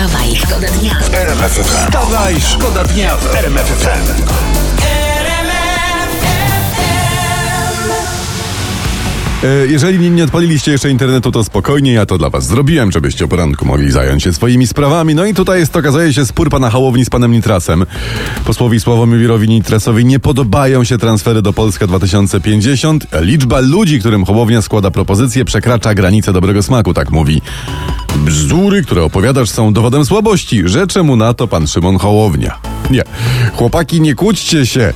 Wstawaj, szkoda dnia. Wstawaj, szkoda dnia w RMF FM. E, Jeżeli nie odpaliliście jeszcze internetu, to spokojnie, ja to dla was zrobiłem, żebyście o poranku mogli zająć się swoimi sprawami. No i tutaj jest, okazuje się, spór pana Hołowni z panem Nitrasem. Posłowi Sławomirowi Nitrasowi nie podobają się transfery do Polska 2050. Liczba ludzi, którym Hołownia składa propozycje, przekracza granicę dobrego smaku, tak mówi. Bzdury, które opowiadasz, są dowodem słabości. Rzeczy mu na to pan Szymon Hołownia. Nie, chłopaki, nie kłóćcie się.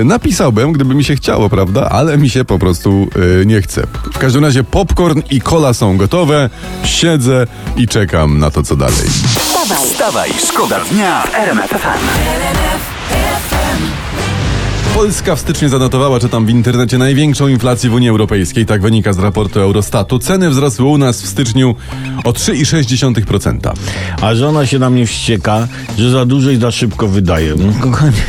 E, Napisałbym, gdyby mi się chciało, prawda? Ale mi się po prostu e, nie chce. W każdym razie popcorn i cola są gotowe. Siedzę i czekam na to, co dalej. Wstawaj, Wstawaj, szkoda dnia w RMF FM. Polska w styczniu zanotowała, czytam w internecie, największą inflację w Unii Europejskiej. Tak wynika z raportu Eurostatu. Ceny wzrosły u nas w styczniu o 3,6%. A żona się na mnie wścieka, że za dużo i za szybko wydaje. No kochanie,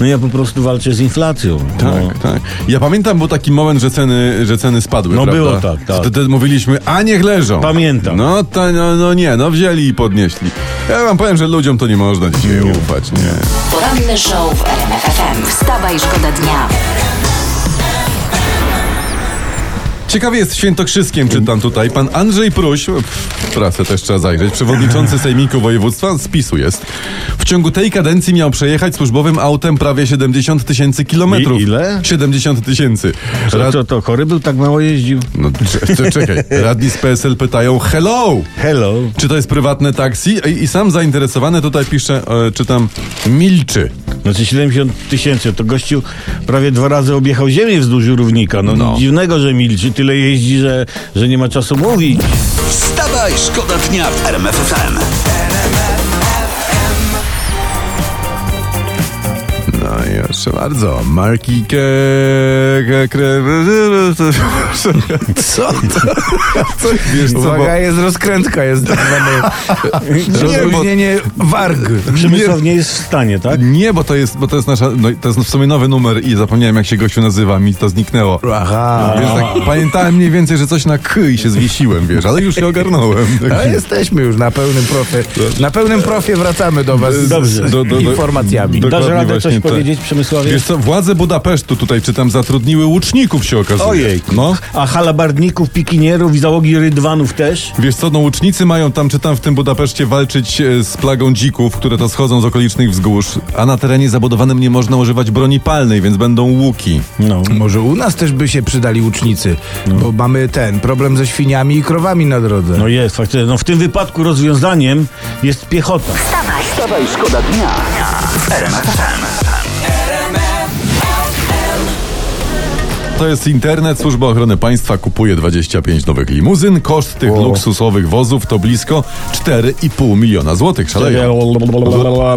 no ja po prostu walczę z inflacją. No. Tak, tak. Ja pamiętam, był taki moment, że ceny, że ceny spadły, No prawda? było tak, tak. Wtedy mówiliśmy, a niech leżą. Pamiętam. No, to, no, no nie, no wzięli i podnieśli. Ja wam powiem, że ludziom to nie można dzisiaj ufać, nie. poranny show w RMF FM. Wstawaj, szkoda dnia. Ciekawie jest świętokrzyskiem, czytam tutaj. Pan Andrzej Pruś, w pracę też trzeba zajrzeć, przewodniczący Sejmiku Województwa, z PiSu jest. W ciągu tej kadencji miał przejechać służbowym autem prawie 70 tysięcy kilometrów. I ile? 70 tysięcy. Co, Rad... to, to chory był, tak mało jeździł? No, cze- cze- czekaj, radni z PSL pytają, hello! Hello. Czy to jest prywatne taksi? I, i sam zainteresowany tutaj pisze, e, czytam, milczy. Znaczy 70 tysięcy, to gościu prawie dwa razy objechał ziemię wzdłuż równika. No, No. dziwnego, że milczy, tyle jeździ, że, że nie ma czasu mówić. Wstawaj, szkoda dnia w RMF proszę bardzo, marki ke... ke kre... Co to? Co, wiesz co, bo... Uwaga, jest rozkrętka, jest tak rozluźnienie warg. Przemysław nie jest w stanie, tak? Nie, bo to jest, bo to jest nasza, no, to jest w sumie nowy numer i zapomniałem jak się gościu nazywa, mi to zniknęło. Aha. Więc tak, pamiętałem mniej więcej, że coś na k i się zwiesiłem, wiesz, ale już się ogarnąłem. Ale jesteśmy już na pełnym profie. Na pełnym profie wracamy do was z, Dobrze. z Do- do- do- informacjami. Dasz radę coś właśnie tak. Wiesz co, władze Budapesztu tutaj czytam, zatrudniły łuczników się okazuje. Ojej. No. A halabardników, pikinierów i załogi rydwanów też? Wiesz co, no łucznicy mają tam, czytam w tym Budapeszcie, walczyć e, z plagą dzików, które to schodzą z okolicznych wzgórz, a na terenie zabudowanym nie można używać broni palnej, więc będą łuki. No. Może u nas też by się przydali łucznicy, bo mamy ten problem ze świniami i krowami na drodze. No jest, faktycznie. No w tym wypadku rozwiązaniem jest piechota. Wstawaj, Wstawaj, szkoda dnia w RMF To jest internet, Służba Ochrony Państwa kupuje 25 nowych limuzyn. Koszt tych luksusowych wozów to blisko 4,5 miliona złotych. Szaleją.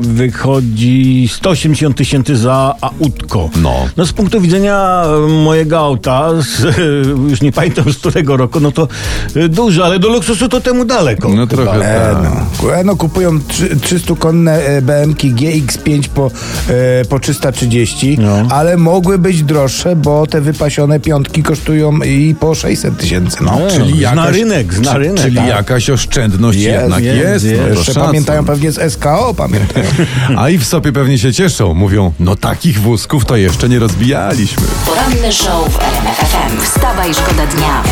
Wychodzi 180 tysięcy za autko. No. No z punktu widzenia e, mojego auta, z, e, już nie pamiętam z którego roku, no to e, dużo, ale do luksusu to temu daleko. No trochę E, tak. no. E, no kupują 300-konne BMK GX5 po, e, po 330, No. ale mogły być droższe, bo te wypasione piątki kosztują i po 600 tysięcy. No. E, Czyli jakaś- rynek, zna czy- rynek. Czyli tak. jakaś oszczędność Jest, jednak jest. jest, no jest. to Jeszcze szacun. pamiętają pewnie z SKO, pamiętają. A i w sobie pewnie się cieszą. Mówią, no takich wózków to jeszcze nie rozbijaliśmy. poranny show w RMF FM. Wstawaj, szkoda dnia.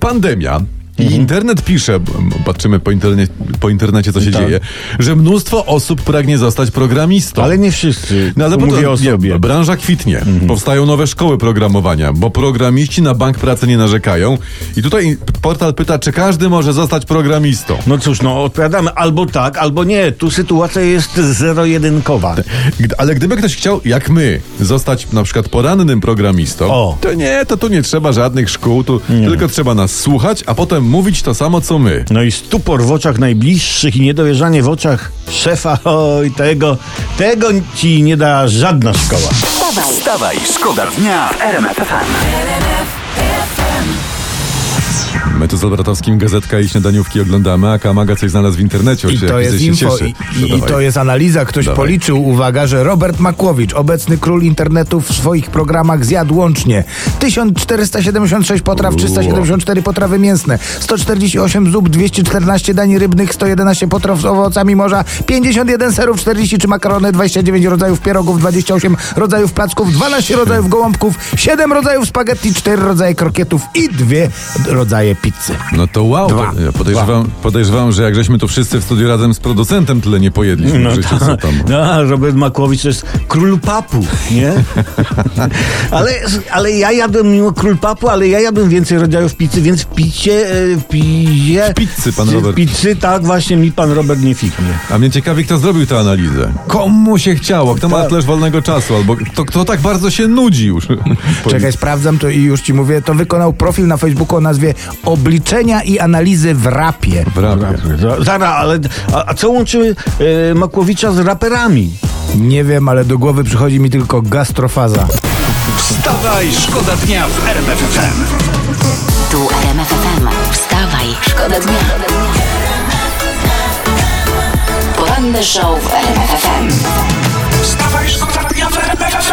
Pandemia. I internet pisze, patrzymy po, interne, po internecie, co się Tak. dzieje, że mnóstwo osób pragnie zostać programistą. Ale nie wszyscy. No ale mówię o sobie. branża kwitnie. Powstają nowe szkoły programowania, bo programiści na bank pracy nie narzekają. I tutaj portal pyta, czy każdy może zostać programistą. No cóż, no odpowiadamy albo tak, albo nie. Tu sytuacja jest zero-jedynkowa. Ale gdyby ktoś chciał, jak my, zostać na przykład porannym programistą, O. to nie, to tu nie trzeba żadnych szkół, tu tylko trzeba nas słuchać, a potem mówić to samo, co my. No i stupor w oczach najbliższych i niedowierzanie w oczach szefa, oj, tego, tego ci nie da żadna szkoła. Wstawaj, Wstawaj, szkoda dnia w RMF FM. My tu z Olbratowskim gazetka i śniadaniówki oglądamy, a Kamaga coś znalazł w internecie. I to jest info, i, i, i dawaj. to jest analiza. Ktoś Dawaj. policzył, uwaga, że Robert Makłowicz, obecny król internetu w swoich programach zjadł łącznie 1476 potraw, 374 potrawy mięsne, 148 zup, 214 dań rybnych, 111 potraw z owocami morza, 51 serów, 43 makarony, 29 rodzajów pierogów, 28 rodzajów placków, 12 rodzajów gołąbków, 7 rodzajów spaghetti, 4 rodzaje krokietów i 2 rodzaje pizzy. No to wow. Dwa. To, ja podejrzewam, podejrzewam, że jak żeśmy tu wszyscy w studiu razem z producentem tyle nie pojedliśmy No, w życiu, tam. no, a Robert Makłowicz to jest król papu, nie? ale, ale ja jadłem mimo król papu, ale ja jadłem więcej rodzajów pizzy, więc w picie, w pizie... W pizzy pan w Robert. pizzy, tak, właśnie mi pan Robert nie fiknie. A mnie ciekawi, kto zrobił tę analizę. Komu się chciało? Kto ma Tak. tyle wolnego czasu? Albo kto, kto tak bardzo się nudzi już? Czekaj, sprawdzam to i już ci mówię. To wykonał profil na Facebooku o nazwie Obliczenia i analizy w rapie. Brawo. Zara, ale a, a co łączy e, Makłowicza z raperami? Nie wiem, ale do głowy przychodzi mi tylko gastrofaza. Wstawaj, szkoda dnia w RMF FM. Tu RMF FM. Wstawaj, szkoda dnia. Poranny show w RMF FM. Wstawaj, szkoda dnia w RMF